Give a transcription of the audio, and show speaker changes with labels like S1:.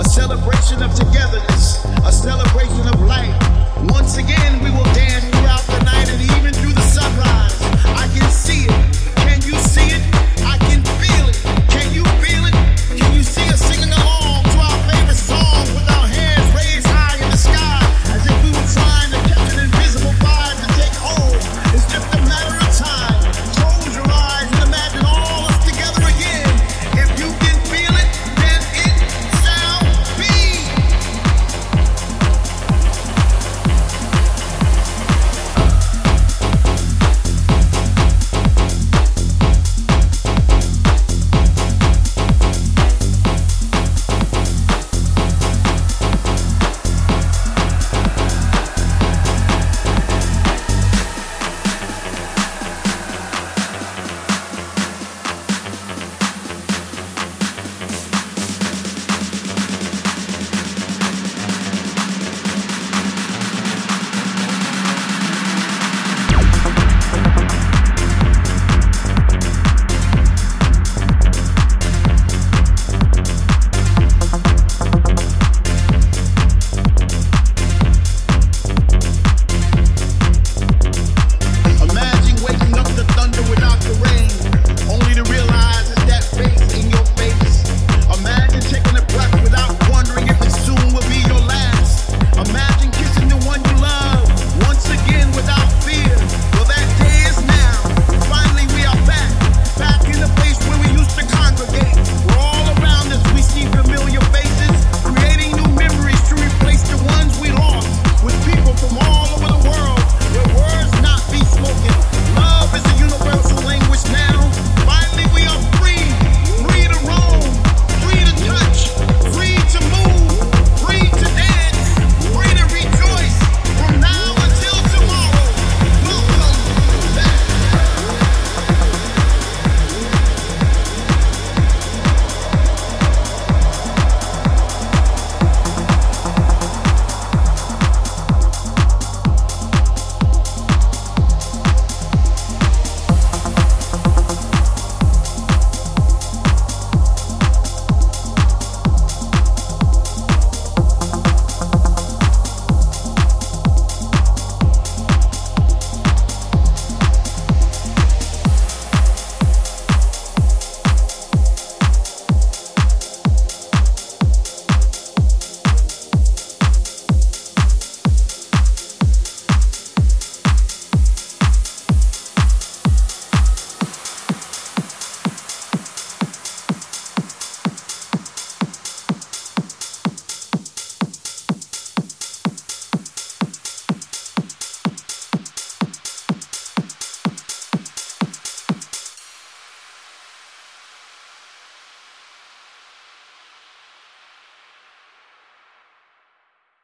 S1: A celebration of togetherness.